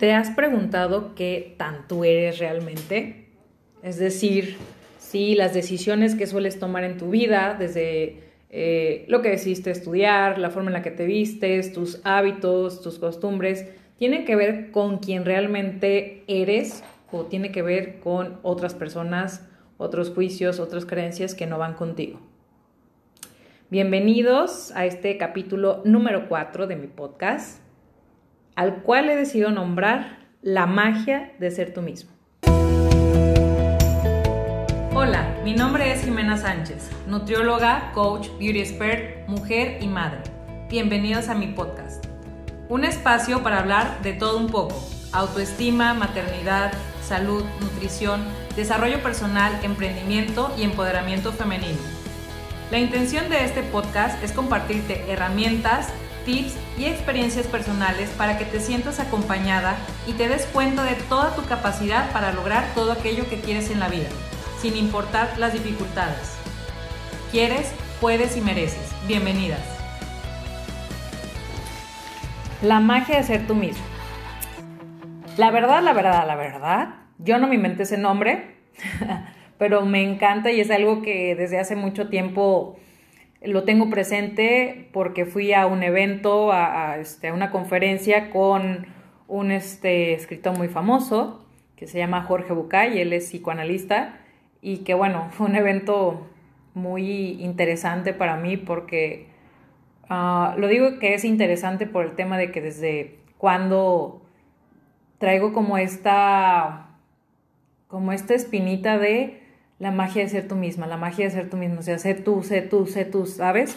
¿Te has preguntado qué tanto eres realmente? Es decir, si las decisiones que sueles tomar en tu vida, desde eh, lo que decidiste estudiar, la forma en la que te vistes, tus hábitos, tus costumbres, tienen que ver con quién realmente eres o tiene que ver con otras personas, otros juicios, otras creencias que no van contigo. Bienvenidos a este capítulo número 4 de mi podcast al cual he decidido nombrar La magia de ser tú mismo. Hola, mi nombre es Jimena Sánchez, nutrióloga, coach, beauty expert, mujer y madre. Bienvenidos a mi podcast. Un espacio para hablar de todo un poco, autoestima, maternidad, salud, nutrición, desarrollo personal, emprendimiento y empoderamiento femenino. La intención de este podcast es compartirte herramientas, tips y experiencias personales para que te sientas acompañada y te des cuenta de toda tu capacidad para lograr todo aquello que quieres en la vida, sin importar las dificultades. Quieres, puedes y mereces. Bienvenidas. La magia de ser tú mismo. La verdad, la verdad, la verdad, yo no me inventé ese nombre, pero me encanta y es algo que desde hace mucho tiempo lo tengo presente porque fui a un evento, a, este, una conferencia con un este, escritor muy famoso que se llama Jorge Bucay, él es psicoanalista y que bueno, fue un evento muy interesante para mí porque uh, lo digo que es interesante por el tema de que desde cuando traigo como esta como esta espinita de la magia de ser tú misma, la magia de ser tú mismo, o sea, sé tú, sé tú, sé tú, ¿sabes?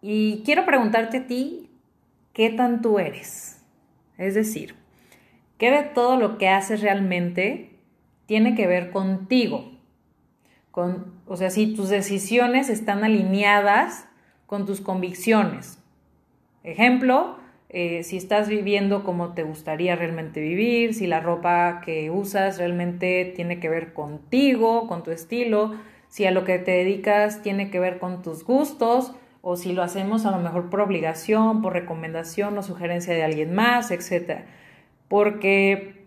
Y quiero preguntarte a ti, ¿qué tan tú eres? Es decir, ¿qué de todo lo que haces realmente tiene que ver contigo? Con, o sea, si tus decisiones están alineadas con tus convicciones. Ejemplo, eh, si estás viviendo como te gustaría realmente vivir, si la ropa que usas realmente tiene que ver contigo, con tu estilo, si a lo que te dedicas tiene que ver con tus gustos o si lo hacemos a lo mejor por obligación, por recomendación o sugerencia de alguien más, etc. Porque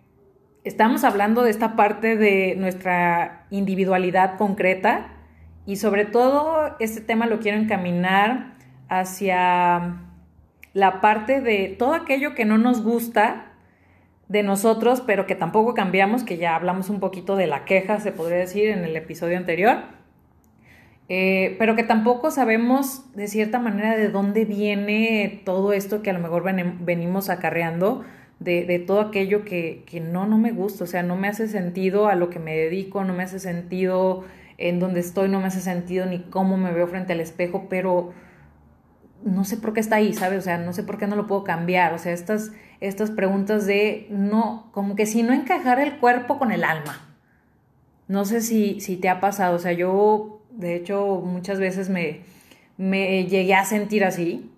estamos hablando de esta parte de nuestra individualidad concreta y sobre todo este tema lo quiero encaminar hacia la parte de todo aquello que no nos gusta de nosotros, pero que tampoco cambiamos, que ya hablamos un poquito de la queja, se podría decir, en el episodio anterior, eh, pero que tampoco sabemos de cierta manera de dónde viene todo esto que a lo mejor venimos acarreando, de, todo aquello que, que, no, no me gusta, o sea, no me hace sentido a lo que me dedico, no me hace sentido en donde estoy, no me hace sentido ni cómo me veo frente al espejo, pero no sé por qué está ahí, ¿sabes? O sea, no sé por qué no lo puedo cambiar. O sea, estas, estas preguntas de no, como que si no encajar el cuerpo con el alma. No sé si, si te ha pasado. O sea, yo, de hecho, muchas veces me, me llegué a sentir así.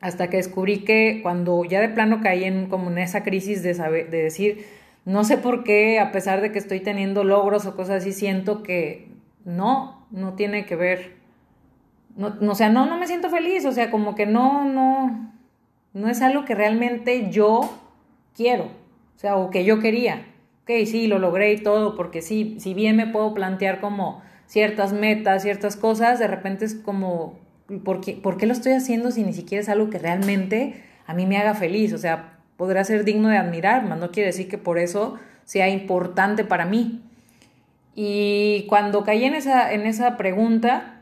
Hasta que descubrí que cuando ya de plano caí en como en esa crisis de, saber, de decir, no sé por qué, a pesar de que estoy teniendo logros o cosas así, siento que no, no tiene que ver no, o sea, no, no me siento feliz, o sea, como que no, no, no es algo que realmente yo quiero, o sea, o que yo quería. Ok, sí, lo logré y todo, porque sí, si bien me puedo plantear como ciertas metas, ciertas cosas, de repente es como, ¿por qué, ¿por qué lo estoy haciendo si ni siquiera es algo que realmente a mí me haga feliz? O sea, podrá ser digno de admirar, mas no quiere decir que por eso sea importante para mí. Y cuando caí en esa, en esa pregunta,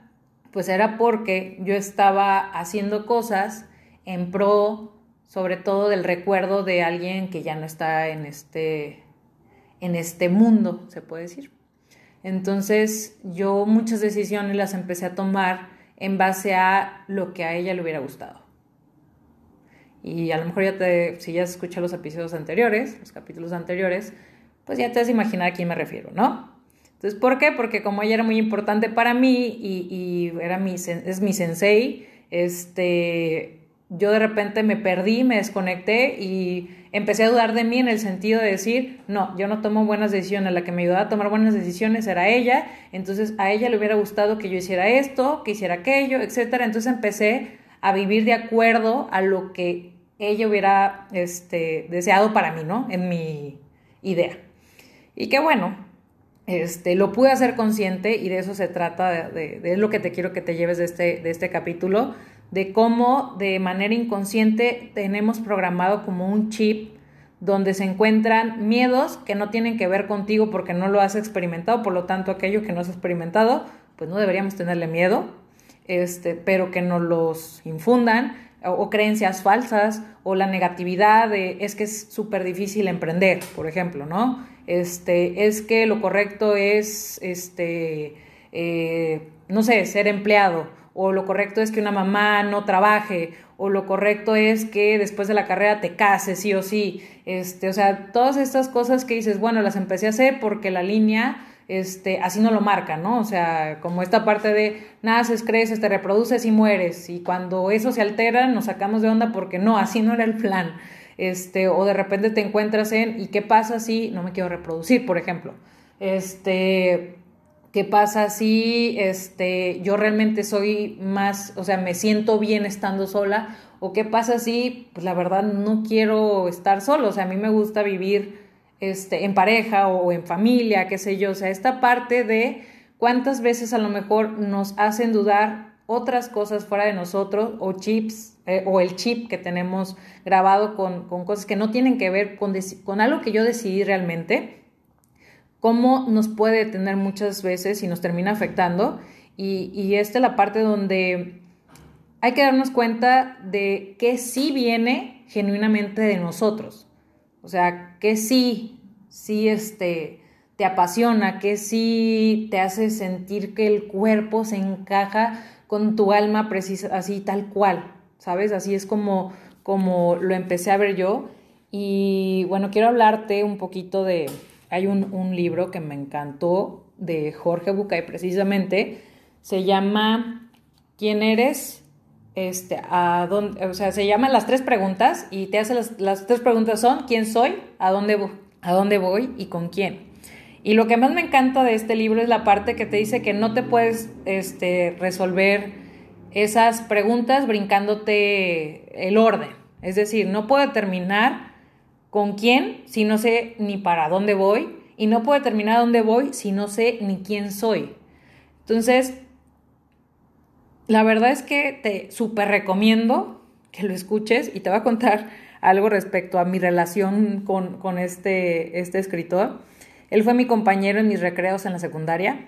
pues era porque yo estaba haciendo cosas en pro, sobre todo del recuerdo de alguien que ya no está en este, en este mundo, se puede decir. Entonces yo muchas decisiones las empecé a tomar en base a lo que a ella le hubiera gustado. Y a lo mejor ya te, si ya escuchado los episodios anteriores, los capítulos anteriores, pues ya te vas a imaginar a quién me refiero, ¿no? Entonces, ¿por qué? Porque como ella era muy importante para mí y, era mi, es mi sensei, este, yo de repente me perdí, me desconecté y empecé a dudar de mí en el sentido de decir, no, yo no tomo buenas decisiones, la que me ayudaba a tomar buenas decisiones era ella, entonces a ella le hubiera gustado que yo hiciera esto, que hiciera aquello, etc. Entonces empecé a vivir de acuerdo a lo que ella hubiera este, deseado para mí, ¿no? En mi idea. Y que bueno, este, lo pude hacer consciente y de eso se trata, de, lo que te quiero que te lleves de este, de este capítulo, de cómo de manera inconsciente tenemos programado como un chip donde se encuentran miedos que no tienen que ver contigo porque no lo has experimentado, por lo tanto aquello que no has experimentado, pues no deberíamos tenerle miedo, este, pero que no los infundan, o, creencias falsas, o la negatividad de es que es súper difícil emprender, por ejemplo, ¿no? Este, es que lo correcto es, este, eh, no sé, ser empleado, o lo correcto es que una mamá no trabaje, o lo correcto es que después de la carrera te cases, sí o sí. Este, o sea, todas estas cosas que dices, bueno, las empecé a hacer porque la línea este, así no lo marca, ¿no? O sea, como esta parte de naces, creces, te reproduces y mueres. Y cuando eso se altera, nos sacamos de onda porque no, así no era el plan. Este, o de repente te encuentras en, ¿y qué pasa si no me quiero reproducir, por ejemplo? Este, ¿Qué pasa si este, yo realmente soy más, o sea, me siento bien estando sola? ¿O qué pasa si, pues la verdad, no quiero estar solo? O sea, a mí me gusta vivir este, en pareja o en familia, qué sé yo. O sea, esta parte de cuántas veces a lo mejor nos hacen dudar otras cosas fuera de nosotros o chips eh, o el chip que tenemos grabado con, con, cosas que no tienen que ver con, con algo que yo decidí realmente cómo nos puede tener muchas veces y nos termina afectando. Y, y esta es la parte donde hay que darnos cuenta de que sí viene genuinamente de nosotros. O sea, que sí, sí este, te apasiona, que sí te hace sentir que el cuerpo se encaja con tu alma precisa, así tal cual, ¿sabes? Así es como, como lo empecé a ver yo. Y bueno, quiero hablarte un poquito de, hay un, libro que me encantó de Jorge Bucay precisamente, se llama ¿Quién eres? Este, a dónde, o sea, se llaman las tres preguntas y te hace las, las tres preguntas son ¿quién soy? ¿A dónde? ¿A dónde voy? ¿Y con quién? Y lo que más me encanta de este libro es la parte que te dice que no te puedes este, resolver esas preguntas brincándote el orden. Es decir, no puedo terminar con quién si no sé ni para dónde voy y no puedo determinar dónde voy si no sé ni quién soy. Entonces, la verdad es que te súper recomiendo que lo escuches y te voy a contar algo respecto a mi relación con, con este, este escritor. Él fue mi compañero en mis recreos en la secundaria,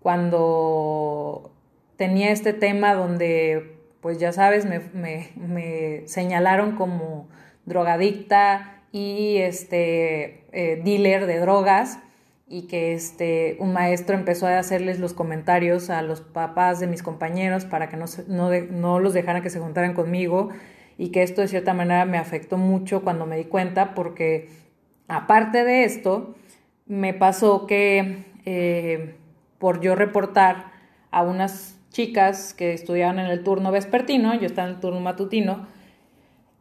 cuando tenía este tema donde, pues ya sabes, me, me, señalaron como drogadicta, y este eh, dealer de drogas y que este, un maestro empezó a hacerles los comentarios a los papás de mis compañeros para que no, no, no los dejaran que se juntaran conmigo y que esto de cierta manera me afectó mucho cuando me di cuenta porque aparte de esto me pasó que eh, por yo reportar a unas chicas que estudiaban en el turno vespertino, yo estaba en el turno matutino,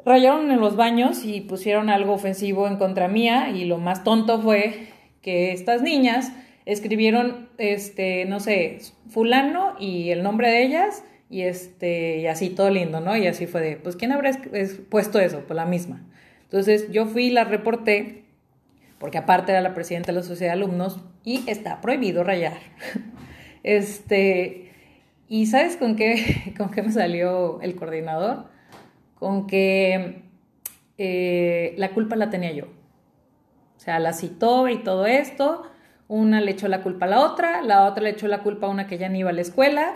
rayaron en los baños y pusieron algo ofensivo en contra mía y lo más tonto fue que estas niñas escribieron, este, no sé, fulano y el nombre de ellas y este, y así todo lindo, ¿no? Y así fue de, pues, ¿quién habrá puesto eso? Pues la misma. Entonces yo fui y la reporté, porque aparte era la presidenta de la sociedad de alumnos y está prohibido rayar. este, y ¿sabes con qué, con qué me salió el coordinador? con que eh, la culpa la tenía yo. Sea, la citó y todo esto, una le echó la culpa a la otra, la otra le echó la culpa a una que ya ni iba a la escuela.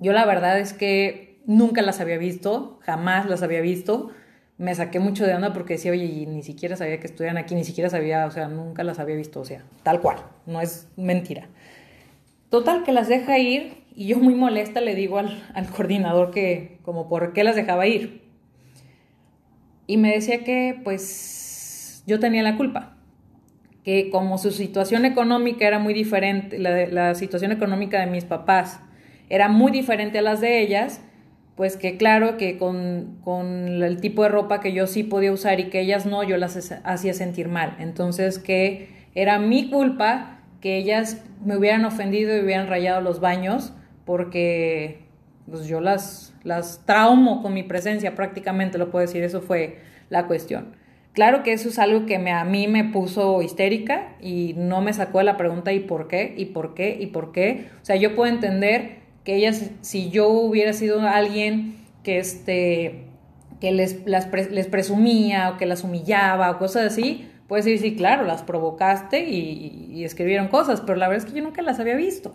Yo la verdad es que nunca las había visto, jamás las había visto. Me saqué mucho de onda porque decía, oye, ni siquiera sabía que estudian aquí, ni siquiera sabía, o sea, nunca las había visto, o sea, tal cual, no es mentira. Total, que las deja ir y yo muy molesta le digo al, al coordinador que, como, ¿por qué las dejaba ir? y me decía que pues yo tenía la culpa, que como su situación económica era muy diferente, la, situación económica de mis papás era muy diferente a las de ellas, pues que claro que con, con, el tipo de ropa que yo sí podía usar y que ellas no, yo las hacía sentir mal. Entonces que era mi culpa que ellas me hubieran ofendido y hubieran rayado los baños porque pues yo las, las traumo con mi presencia prácticamente, lo puedo decir, eso fue la cuestión. Claro que eso es algo que me, a mí me puso histérica y no me sacó de la pregunta ¿y por qué? ¿y por qué? ¿y por qué? O sea, yo puedo entender que ellas, si yo hubiera sido alguien que, este, que les, les presumía o que las humillaba o cosas así, puedes decir, sí, claro, las provocaste y, y, escribieron cosas, pero la verdad es que yo nunca las había visto.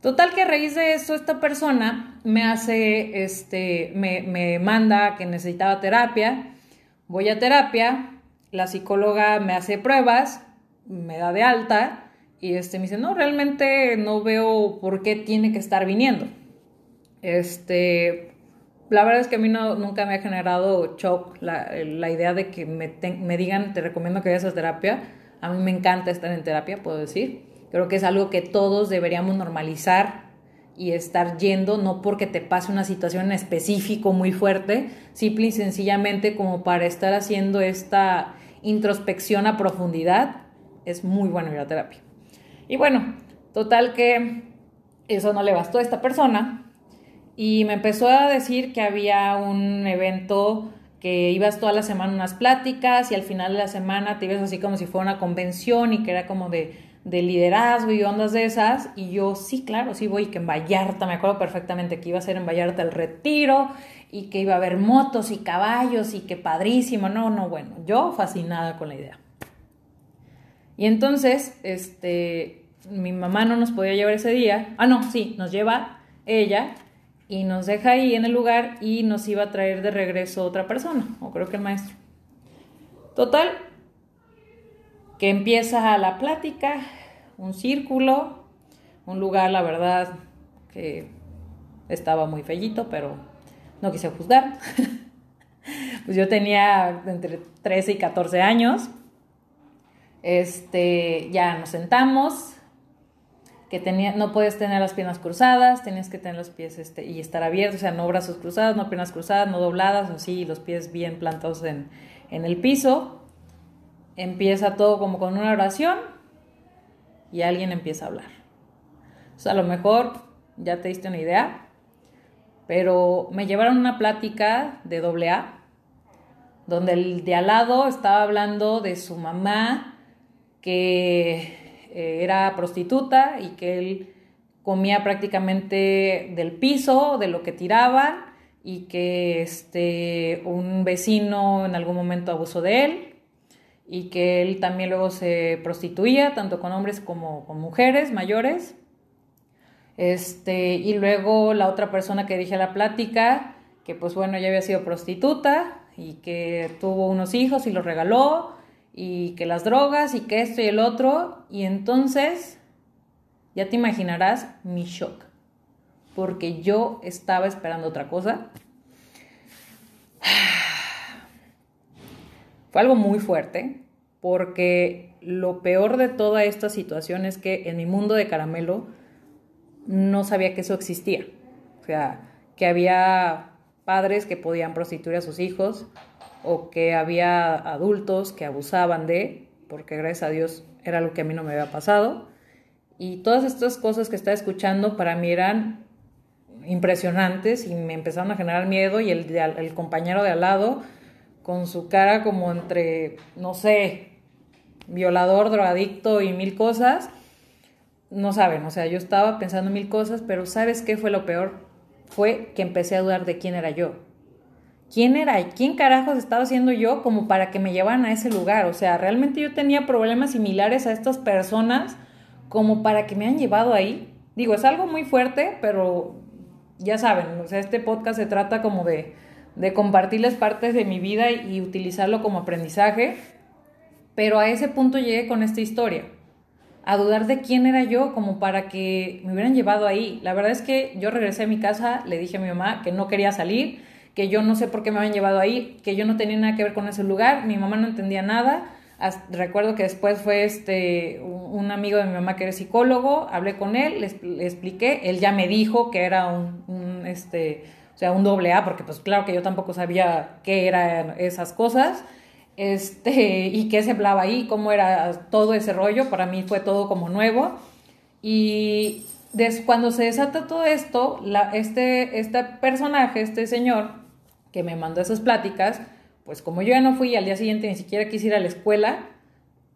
Total que a raíz de eso esta persona me hace, este, me, me manda que necesitaba terapia Voy a terapia, la psicóloga me hace pruebas, me da de alta y este, me dice, no, realmente no veo por qué tiene que estar viniendo. Este, la verdad es que a mí no, nunca me ha generado shock la, idea de que me, me, digan, te recomiendo que vayas a terapia. A mí me encanta estar en terapia, puedo decir. Creo que es algo que todos deberíamos normalizar y estar yendo, no porque te pase una situación en específico muy fuerte, simple y sencillamente como para estar haciendo esta introspección a profundidad, es muy bueno ir a terapia. Y bueno, total que eso no le bastó a esta persona y me empezó a decir que había un evento que ibas toda la semana unas pláticas y al final de la semana te ibas así como si fuera una convención y que era como de de liderazgo y ondas de esas. Y yo, sí, claro, sí voy, que en Vallarta, me acuerdo perfectamente que iba a ser en Vallarta el retiro y que iba a haber motos y caballos y que padrísimo. No, no, bueno, yo fascinada con la idea. Y entonces, este, mi mamá no nos podía llevar ese día. Ah, no, sí, nos lleva ella y nos deja ahí en el lugar y nos iba a traer de regreso otra persona, o creo que el maestro. Total, que empieza la plática, un círculo, un lugar, la verdad, que estaba muy fellito, pero no quise juzgar. pues yo tenía entre 13 y 14 años. Este, ya nos sentamos, que tenía, no puedes tener las piernas cruzadas, tienes que tener los pies este, y estar abiertos, o sea, no brazos cruzados, no piernas cruzadas, no dobladas, así, los pies bien plantados en, en el piso empieza todo como con una oración y alguien empieza a hablar. O sea, a lo mejor ya te diste una idea, pero me llevaron una plática de doble A, donde el de al lado estaba hablando de su mamá que eh, era prostituta y que él comía prácticamente del piso, de lo que tiraban y que este, un vecino en algún momento abusó de él y que él también luego se prostituía, tanto con hombres como con mujeres mayores. Este, y luego la otra persona que dije la plática, que pues bueno, ya había sido prostituta y que tuvo unos hijos y los regaló, y que las drogas y que esto y el otro, y entonces ya te imaginarás mi shock, porque yo estaba esperando otra cosa. Fue algo muy fuerte, porque lo peor de toda esta situación es que en mi mundo de caramelo no sabía que eso existía. O sea, que había padres que podían prostituir a sus hijos o que había adultos que abusaban de, porque gracias a Dios era lo que a mí no me había pasado. Y todas estas cosas que estaba escuchando para mí eran impresionantes y me empezaron a generar miedo y el, el compañero de al lado con su cara como entre, no sé, violador, drogadicto y mil cosas, no saben, o sea, yo estaba pensando mil cosas, pero ¿sabes qué fue lo peor? Fue que empecé a dudar de quién era yo. ¿Quién era? ¿Quién carajos estaba haciendo yo como para que me llevaran a ese lugar? O sea, realmente yo tenía problemas similares a estas personas como para que me han llevado ahí. Digo, es algo muy fuerte, pero ya saben, o sea, este podcast se trata como de de compartirles partes de mi vida y utilizarlo como aprendizaje, pero a ese punto llegué con esta historia, a dudar de quién era yo como para que me hubieran llevado ahí. La verdad es que yo regresé a mi casa, le dije a mi mamá que no quería salir, que yo no sé por qué me habían llevado ahí, que yo no tenía nada que ver con ese lugar, mi mamá no entendía nada. recuerdo que después fue este un amigo de mi mamá que era psicólogo, hablé con él, le, expliqué, él ya me dijo que era un, un este sea, un doble A, porque pues claro que yo tampoco sabía qué eran esas cosas, este, y qué se hablaba ahí, cómo era todo ese rollo, para mí fue todo como nuevo, y cuando se desata todo esto, este, este personaje, este señor que me mandó esas pláticas, pues como yo ya no fui al día siguiente ni siquiera quise ir a la escuela,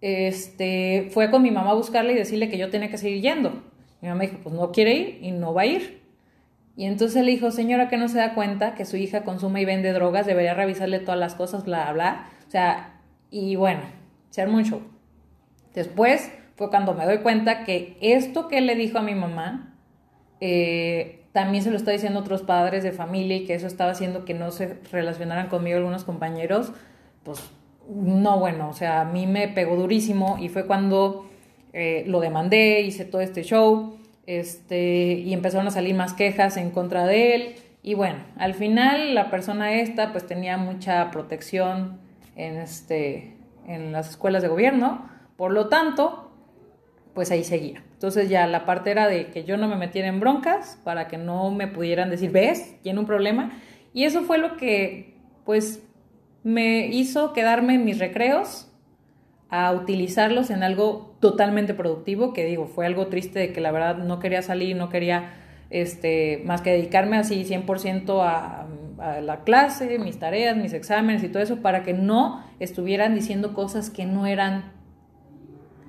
este, fue con mi mamá a buscarle y decirle que yo tenía que seguir yendo. Mi mamá dijo, pues no quiere ir y no va a ir. Y entonces le dijo, señora que no se da cuenta que su hija consume y vende drogas, debería revisarle todas las cosas, bla, bla. O sea, y bueno, ser mucho. Después fue cuando me doy cuenta que esto que le dijo a mi mamá, eh, también se lo está diciendo otros padres de familia y que eso estaba haciendo que no se relacionaran conmigo algunos compañeros, pues no bueno, o sea, a mí me pegó durísimo y fue cuando eh, lo demandé, hice todo este show este, y empezaron a salir más quejas en contra de él. Y bueno, al final la persona esta pues tenía mucha protección en, este, en las escuelas de gobierno, por lo tanto, pues ahí seguía. Entonces ya la parte era de que yo no me metiera en broncas para que no me pudieran decir, ves, tiene un problema. Y eso fue lo que pues me hizo quedarme en mis recreos a utilizarlos en algo totalmente productivo, que digo, fue algo triste de que la verdad no quería salir, no quería este, más que dedicarme así 100% a, a la clase, mis tareas, mis exámenes y todo eso, para que no estuvieran diciendo cosas que no eran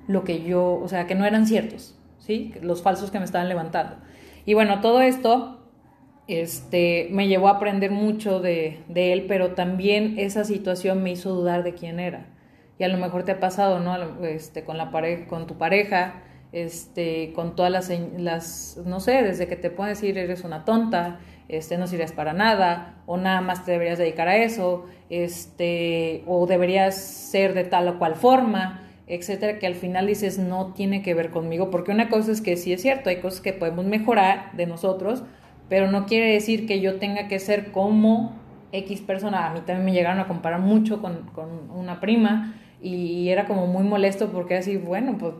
lo que yo, o sea, que no eran ciertos, ¿sí? Los falsos que me estaban levantando. Y bueno, todo esto este, me llevó a aprender mucho de, de él, pero también esa situación me hizo dudar de quién era y a lo mejor te ha pasado, ¿no? Este, con, la con tu pareja, este, con todas las, las, no sé, desde que te pueden decir eres una tonta, este, no sirves para nada, o nada más te deberías dedicar a eso, este, o deberías ser de tal o cual forma, etcétera, que al final dices no tiene que ver conmigo, porque una cosa es que sí es cierto, hay cosas que podemos mejorar de nosotros, pero no quiere decir que yo tenga que ser como X persona. A mí también me llegaron a comparar mucho con, con una prima y era como muy molesto porque así, bueno, pues,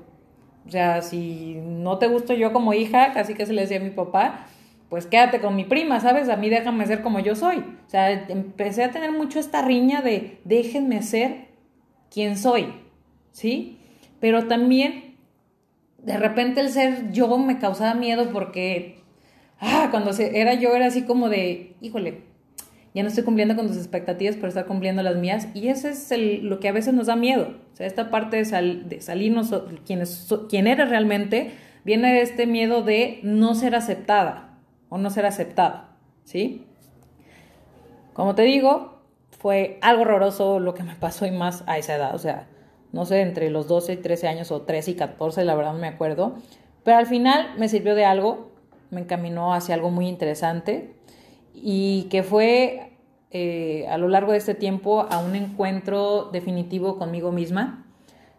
o sea, si no te gusto yo como hija, casi que se le decía a mi papá, pues quédate con mi prima, ¿sabes? A mí déjame ser como yo soy. O sea, empecé a tener mucho esta riña de déjenme ser quien soy, ¿sí? Pero también, de repente el ser yo me causaba miedo porque, ah, cuando era yo era así como de, híjole, ya no estoy cumpliendo con tus expectativas, pero estar cumpliendo las mías. Y eso es lo que a veces nos da miedo. O sea, esta parte de, de salirnos, quienes, quién eres realmente, viene de este miedo de no ser aceptada o no ser aceptado, ¿sí? Como te digo, fue algo horroroso lo que me pasó y más a esa edad. O sea, no sé, entre los 12 y 13 años o 13 y 14, la verdad no me acuerdo. Pero al final me sirvió de algo, me encaminó hacia algo muy interesante y que fue eh, a lo largo de este tiempo a un encuentro definitivo conmigo misma,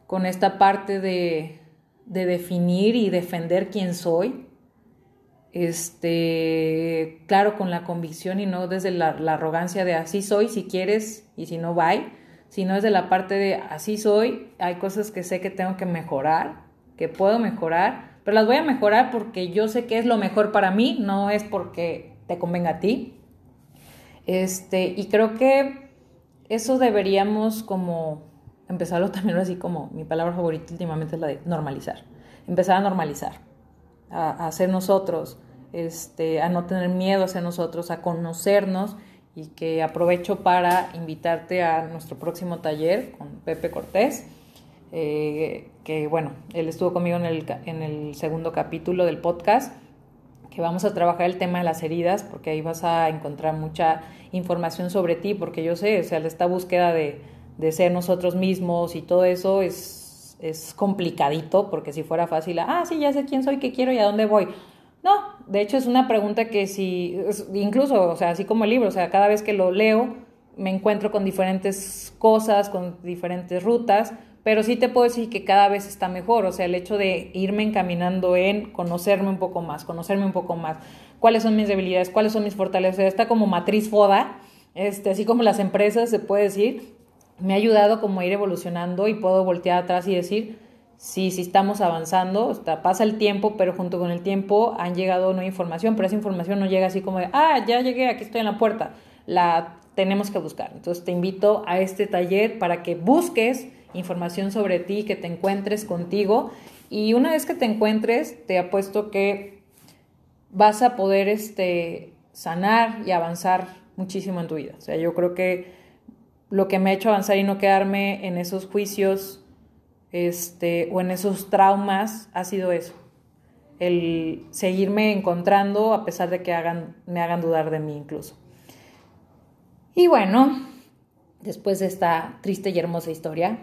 con esta parte de, definir y defender quién soy, este, claro, con la convicción y no desde la, arrogancia de así soy, si quieres y si no, bye, sino desde la parte de así soy, hay cosas que sé que tengo que mejorar, que puedo mejorar, pero las voy a mejorar porque yo sé que es lo mejor para mí, no es porque te convenga a ti. Este, y creo que eso deberíamos como empezarlo también así como mi palabra favorita últimamente es la de normalizar. Empezar a normalizar, a, ser nosotros, este, a no tener miedo a ser nosotros, a conocernos y que aprovecho para invitarte a nuestro próximo taller con Pepe Cortés, eh, que bueno, él estuvo conmigo en el, en el segundo capítulo del podcast que vamos a trabajar el tema de las heridas, porque ahí vas a encontrar mucha información sobre ti, porque yo sé, o sea, esta búsqueda de, de ser nosotros mismos y todo eso es, es complicadito, porque si fuera fácil, ah, sí, ya sé quién soy, qué quiero y a dónde voy. No, de hecho es una pregunta que si, incluso, o sea, así como el libro, o sea, cada vez que lo leo, me encuentro con diferentes cosas, con diferentes rutas, pero sí te puedo decir que cada vez está mejor, o sea, el hecho de irme encaminando en conocerme un poco más, conocerme un poco más, cuáles son mis debilidades, cuáles son mis fortalezas, está como matriz FODA, este, así como las empresas, se puede decir, me ha ayudado como a ir evolucionando y puedo voltear atrás y decir, sí, sí estamos avanzando, está, pasa el tiempo, pero junto con el tiempo han llegado nueva información, pero esa información no llega así como de, ah, ya llegué, aquí estoy en la puerta, la tenemos que buscar. Entonces te invito a este taller para que busques información sobre ti, que te encuentres contigo y una vez que te encuentres, te apuesto que vas a poder este, sanar y avanzar muchísimo en tu vida. O sea, yo creo que lo que me ha hecho avanzar y no quedarme en esos juicios este, o en esos traumas ha sido eso. El seguirme encontrando a pesar de que hagan, me hagan dudar de mí incluso. Y bueno, después de esta triste y hermosa historia,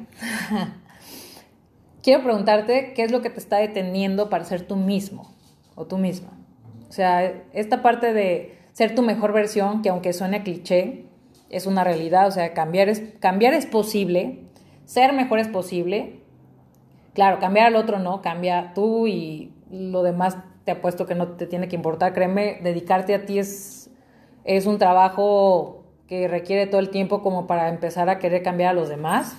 quiero preguntarte qué es lo que te está deteniendo para ser tú mismo o tú misma. O sea, esta parte de ser tu mejor versión, que aunque suene cliché, es una realidad, o sea, cambiar es, cambiar es posible, ser mejor es posible. Claro, cambiar al otro no, cambia tú y lo demás te apuesto que no te tiene que importar. Créeme, dedicarte a ti es, es un trabajo que requiere todo el tiempo como para empezar a querer cambiar a los demás.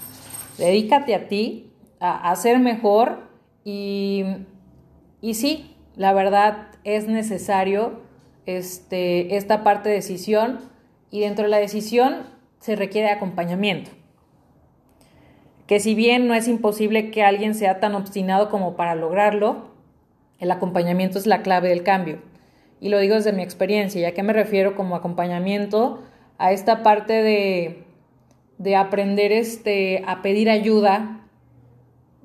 Dedícate a ti, a, a ser mejor y, y sí, la verdad es necesario este, esta parte de decisión y dentro de la decisión se requiere acompañamiento. Que si bien no es imposible que alguien sea tan obstinado como para lograrlo, el acompañamiento es la clave del cambio. Y lo digo desde mi experiencia, ya que me refiero como acompañamiento a esta parte de, de aprender este, a pedir ayuda,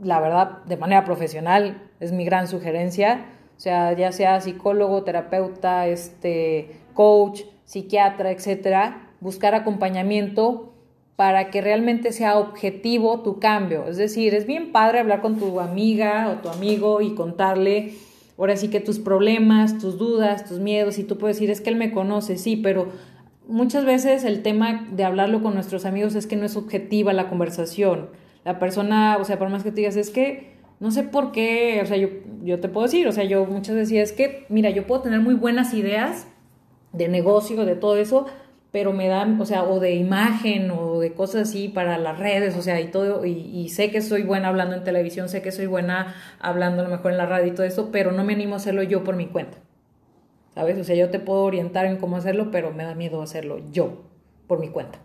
la verdad, de manera profesional, es mi gran sugerencia, o sea, ya sea psicólogo, terapeuta, este, coach, psiquiatra, etcétera, buscar acompañamiento para que realmente sea objetivo tu cambio. Es decir, es bien padre hablar con tu amiga o tu amigo y contarle ahora sí que tus problemas, tus dudas, tus miedos, y tú puedes decir, es que él me conoce, sí, pero muchas veces el tema de hablarlo con nuestros amigos es que no es objetiva la conversación. La persona, o sea, por más que te digas, es que no sé por qué, o sea, yo, yo te puedo decir, o sea, yo muchas veces es que, mira, yo puedo tener muy buenas ideas de negocio, de todo eso, pero me dan, o sea, o de imagen o de cosas así para las redes, o sea, y todo, y, sé que soy buena hablando en televisión, sé que soy buena hablando a lo mejor en la radio y todo eso, pero no me animo a hacerlo yo por mi cuenta. ¿Sabes? O sea, yo te puedo orientar en cómo hacerlo, pero me da miedo hacerlo yo, por mi cuenta.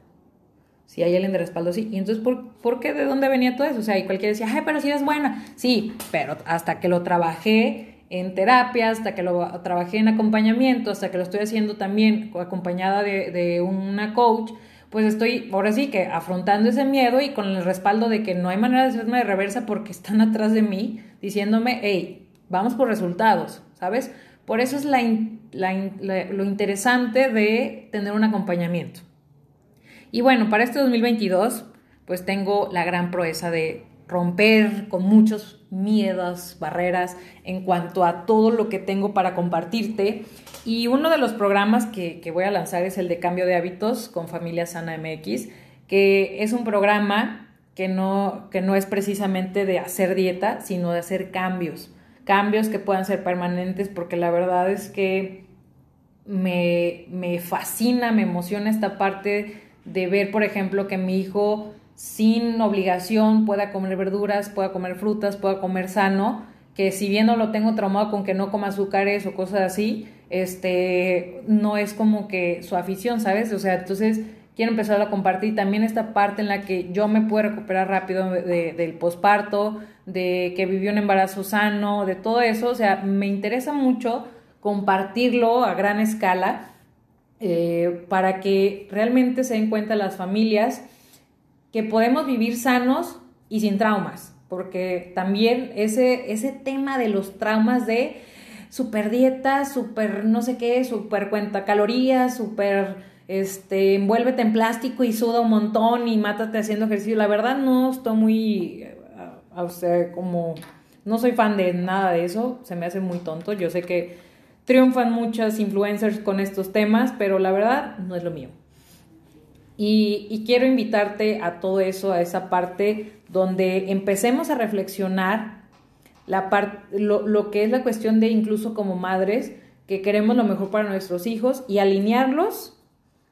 Si hay alguien de respaldo, sí. Y entonces, ¿por, ¿por qué? ¿De dónde venía todo eso? O sea, y cualquiera decía, ay, pero si eres buena. Sí, pero hasta que lo trabajé en terapia, hasta que lo trabajé en acompañamiento, hasta que lo estoy haciendo también acompañada de, de una coach, pues estoy ahora sí que afrontando ese miedo y con el respaldo de que no hay manera de hacerme de reversa porque están atrás de mí diciéndome, hey, vamos por resultados, ¿sabes? Por eso es la, lo interesante de tener un acompañamiento. Y bueno, para este 2022, pues tengo la gran proeza de romper con muchos miedos, barreras en cuanto a todo lo que tengo para compartirte. Y uno de los programas que, voy a lanzar es el de cambio de hábitos con Familia Sana MX, que es un programa que no, que no es precisamente de hacer dieta, sino de hacer cambios. Cambios que puedan ser permanentes, porque la verdad es que me, me fascina, me emociona esta parte de ver, por ejemplo, que mi hijo sin obligación pueda comer verduras, pueda comer frutas, pueda comer sano, que si bien no lo tengo traumado con que no coma azúcares o cosas así, este, no es como que su afición, ¿sabes? O sea, entonces quiero empezar a compartir también esta parte en la que yo me puedo recuperar rápido del posparto, de que vivió un embarazo sano, de todo eso, o sea, me interesa mucho compartirlo a gran escala eh, para que realmente se den cuenta las familias que podemos vivir sanos y sin traumas, porque también ese, ese tema de los traumas de super dieta, super no sé qué, super cuenta calorías, super este, envuélvete en plástico y suda un montón y mátate haciendo ejercicio. La verdad no estoy muy, eh, o sea, como, no soy fan de nada de eso, se me hace muy tonto. Yo sé que triunfan muchas influencers con estos temas, pero la verdad no es lo mío. Y, quiero invitarte a todo eso, a esa parte donde empecemos a reflexionar la lo, lo que es la cuestión de incluso como madres, que queremos lo mejor para nuestros hijos y alinearlos,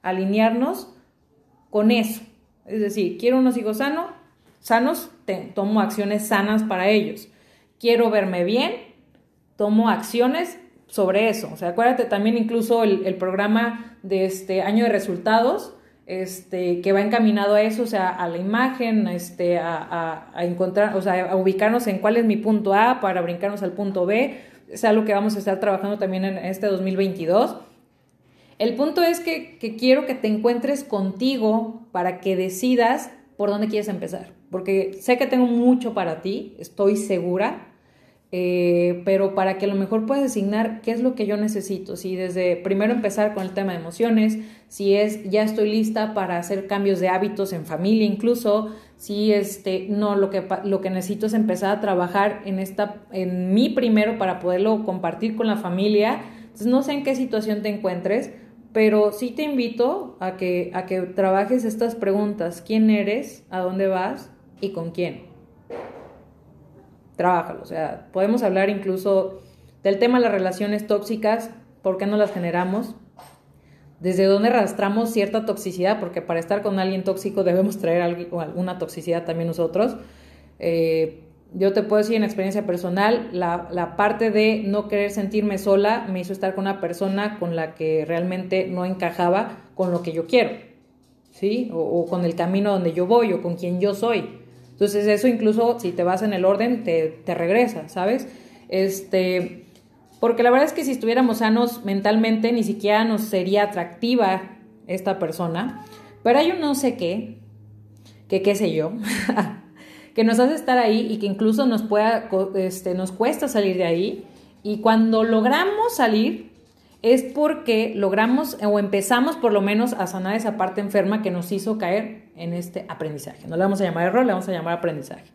alinearnos con eso. Es decir, quiero unos hijos sanos, sanos, tomo acciones sanas para ellos. Quiero verme bien, tomo acciones sobre eso. O sea, acuérdate también incluso el, programa de este año de resultados, este, que va encaminado a eso, o sea, a la imagen, este, a, a, encontrar, o sea, a ubicarnos en cuál es mi punto A para brincarnos al punto B. es algo que vamos a estar trabajando también en este 2022. El punto es que, que quiero que te encuentres contigo para que decidas por dónde quieres empezar, porque sé que tengo mucho para ti, estoy segura, eh, pero para que a lo mejor puedas asignar qué es lo que yo necesito, si desde primero empezar con el tema de emociones, si es ya estoy lista para hacer cambios de hábitos en familia incluso, si este no lo que lo que necesito es empezar a trabajar en esta en mí primero para poderlo compartir con la familia. Entonces no sé en qué situación te encuentres, pero sí te invito a que a que trabajes estas preguntas, ¿quién eres? ¿A dónde vas? ¿Y con quién? Trabájalo. O sea, podemos hablar incluso del tema de las relaciones tóxicas, por qué no las generamos, desde dónde arrastramos cierta toxicidad, porque para estar con alguien tóxico debemos traer alguna toxicidad también nosotros. Eh, yo te puedo decir en experiencia personal, la, la, parte de no querer sentirme sola me hizo estar con una persona con la que realmente no encajaba con lo que yo quiero, ¿sí? O, o con el camino donde yo voy o con quien yo soy. Entonces eso incluso si te vas en el orden te, te regresa, ¿sabes? Este, porque la verdad es que si estuviéramos sanos mentalmente ni siquiera nos sería atractiva esta persona, pero hay un no sé qué, que qué sé yo, que nos hace estar ahí y que incluso nos, pueda, este, nos cuesta salir de ahí y cuando logramos salir es porque logramos o empezamos por lo menos a sanar esa parte enferma que nos hizo caer en este aprendizaje. No le vamos a llamar error, le vamos a llamar aprendizaje.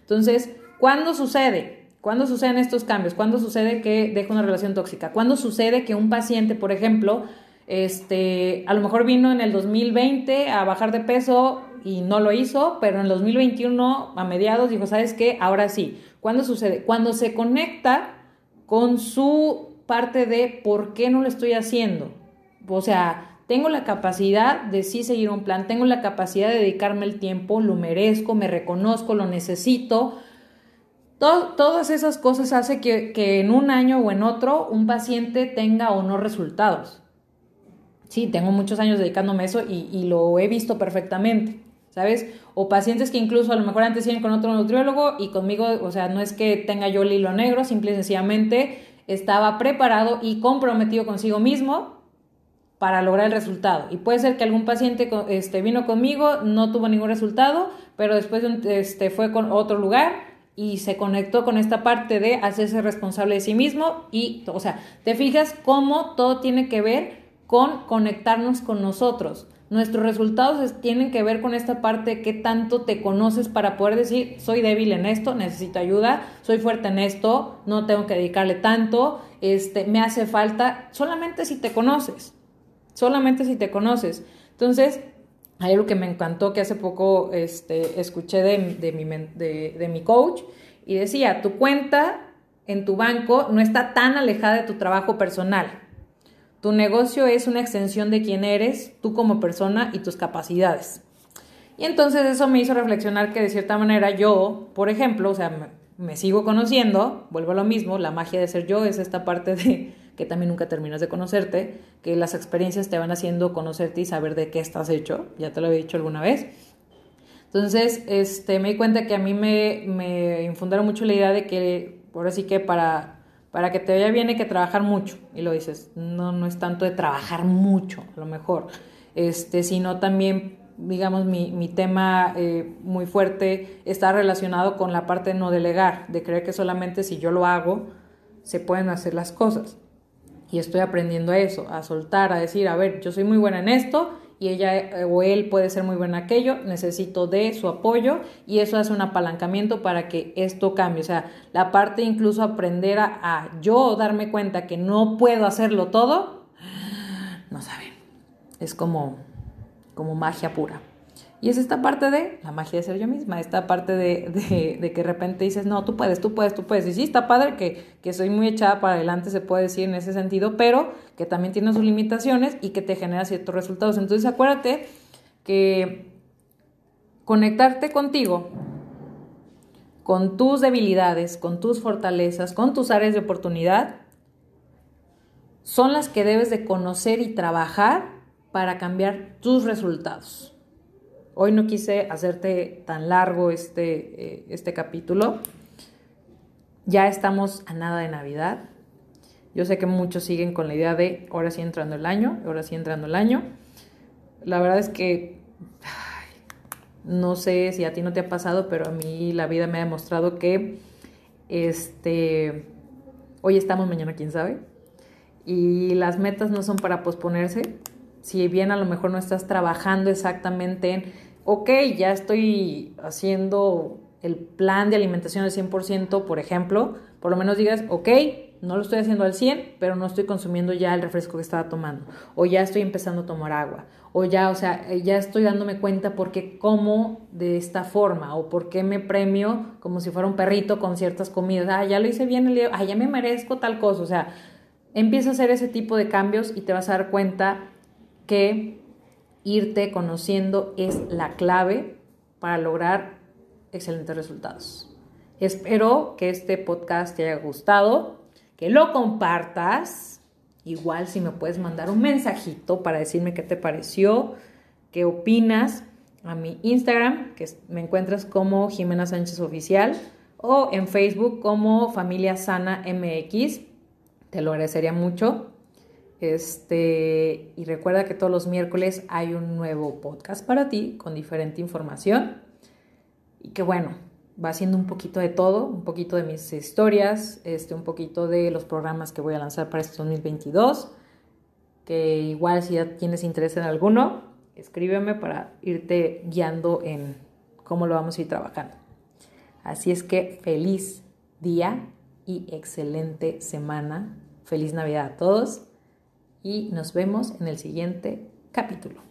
Entonces, ¿cuándo sucede? ¿Cuándo suceden estos cambios? ¿Cuándo sucede que deja una relación tóxica? ¿Cuándo sucede que un paciente, por ejemplo, este, a lo mejor vino en el 2020 a bajar de peso y no lo hizo, pero en el 2021 a mediados dijo, ¿sabes qué? Ahora sí. ¿Cuándo sucede? Cuando se conecta con su parte de por qué no lo estoy haciendo. O sea, tengo la capacidad de sí seguir un plan, tengo la capacidad de dedicarme el tiempo, lo merezco, me reconozco, lo necesito. todas esas cosas hacen que, en un año o en otro un paciente tenga o no resultados. Sí, tengo muchos años dedicándome a eso y, y lo he visto perfectamente. ¿sabes? O pacientes que incluso a lo mejor antes iban con otro nutriólogo y conmigo, o sea, no es que tenga yo el hilo negro, simple y sencillamente estaba preparado y comprometido consigo mismo para lograr el resultado. Y puede ser que algún paciente este, vino conmigo, no tuvo ningún resultado, pero después este, fue con otro lugar y se conectó con esta parte de hacerse responsable de sí mismo y, o sea, te fijas cómo todo tiene que ver con conectarnos con nosotros. Nuestros resultados tienen que ver con esta parte de qué tanto te conoces para poder decir, soy débil en esto, necesito ayuda, soy fuerte en esto, no tengo que dedicarle tanto, este, me hace falta, solamente si te conoces, solamente si te conoces. Entonces, hay algo que me encantó que hace poco este, escuché de, mi, de, de mi coach y decía, tu cuenta en tu banco no está tan alejada de tu trabajo personal. Tu negocio es una extensión de quién eres, tú como persona y tus capacidades. Y entonces eso me hizo reflexionar que de cierta manera yo, por ejemplo, o sea, me, sigo conociendo, vuelvo a lo mismo, la magia de ser yo es esta parte de que también nunca terminas de conocerte, que las experiencias te van haciendo conocerte y saber de qué estás hecho, ya te lo he dicho alguna vez. Entonces, este, me di cuenta que a mí me, me infundaron mucho la idea de que, ahora sí que para para que te vaya bien hay que trabajar mucho. Y lo dices, no, no es tanto de trabajar mucho, a lo mejor, este, sino también, digamos, mi, mi tema eh, muy fuerte está relacionado con la parte de no delegar, de creer que solamente si yo lo hago, se pueden hacer las cosas. Y estoy aprendiendo a eso, a soltar, a decir, a ver, yo soy muy buena en esto y ella eh, o él puede ser muy bueno en aquello, necesito de su apoyo y eso hace un apalancamiento para que esto cambie. O sea, la parte incluso aprender a, a yo darme cuenta que no puedo hacerlo todo, no saben, es como, como magia pura. Y es esta parte de la magia de ser yo misma, esta parte de, de, que de repente dices, no, tú puedes, tú puedes, tú puedes. Y sí, está padre que, que soy muy echada para adelante, se puede decir en ese sentido, pero que también tiene sus limitaciones y que te genera ciertos resultados. Entonces acuérdate que conectarte contigo, con tus debilidades, con tus fortalezas, con tus áreas de oportunidad, son las que debes de conocer y trabajar para cambiar tus resultados. Hoy no quise hacerte tan largo este, eh, este capítulo. Ya estamos a nada de Navidad. Yo sé que muchos siguen con la idea de ahora sí entrando el año, ahora sí entrando el año. La verdad es que no sé si a ti no te ha pasado, pero a mí la vida me ha demostrado que este hoy estamos, mañana quién sabe. Y las metas no son para posponerse. Si bien a lo mejor no estás trabajando exactamente en, ok, ya estoy haciendo el plan de alimentación al 100%, por ejemplo, por lo menos digas, ok, no lo estoy haciendo al 100, pero no estoy consumiendo ya el refresco que estaba tomando, o ya estoy empezando a tomar agua, o ya, o sea, ya estoy dándome cuenta por qué como de esta forma, o por qué me premio como si fuera un perrito con ciertas comidas, ah, ya lo hice bien, el ah, ya me merezco tal cosa, o sea, empieza a hacer ese tipo de cambios y te vas a dar cuenta que irte conociendo es la clave para lograr excelentes resultados. Espero que este podcast te haya gustado, que lo compartas. Igual si me puedes mandar un mensajito para decirme qué te pareció, qué opinas a mi Instagram, que me encuentras como Jimena Sánchez Oficial, o en Facebook como Familia Sana MX. Te lo agradecería mucho. Este, y recuerda que todos los miércoles hay un nuevo podcast para ti con diferente información. Y que bueno, va siendo un poquito de todo, un poquito de mis historias, este, un poquito de los programas que voy a lanzar para este 2022. Que igual si ya tienes interés en alguno, escríbeme para irte guiando en cómo lo vamos a ir trabajando. Así es que feliz día y excelente semana. Feliz Navidad a todos y nos vemos en el siguiente capítulo.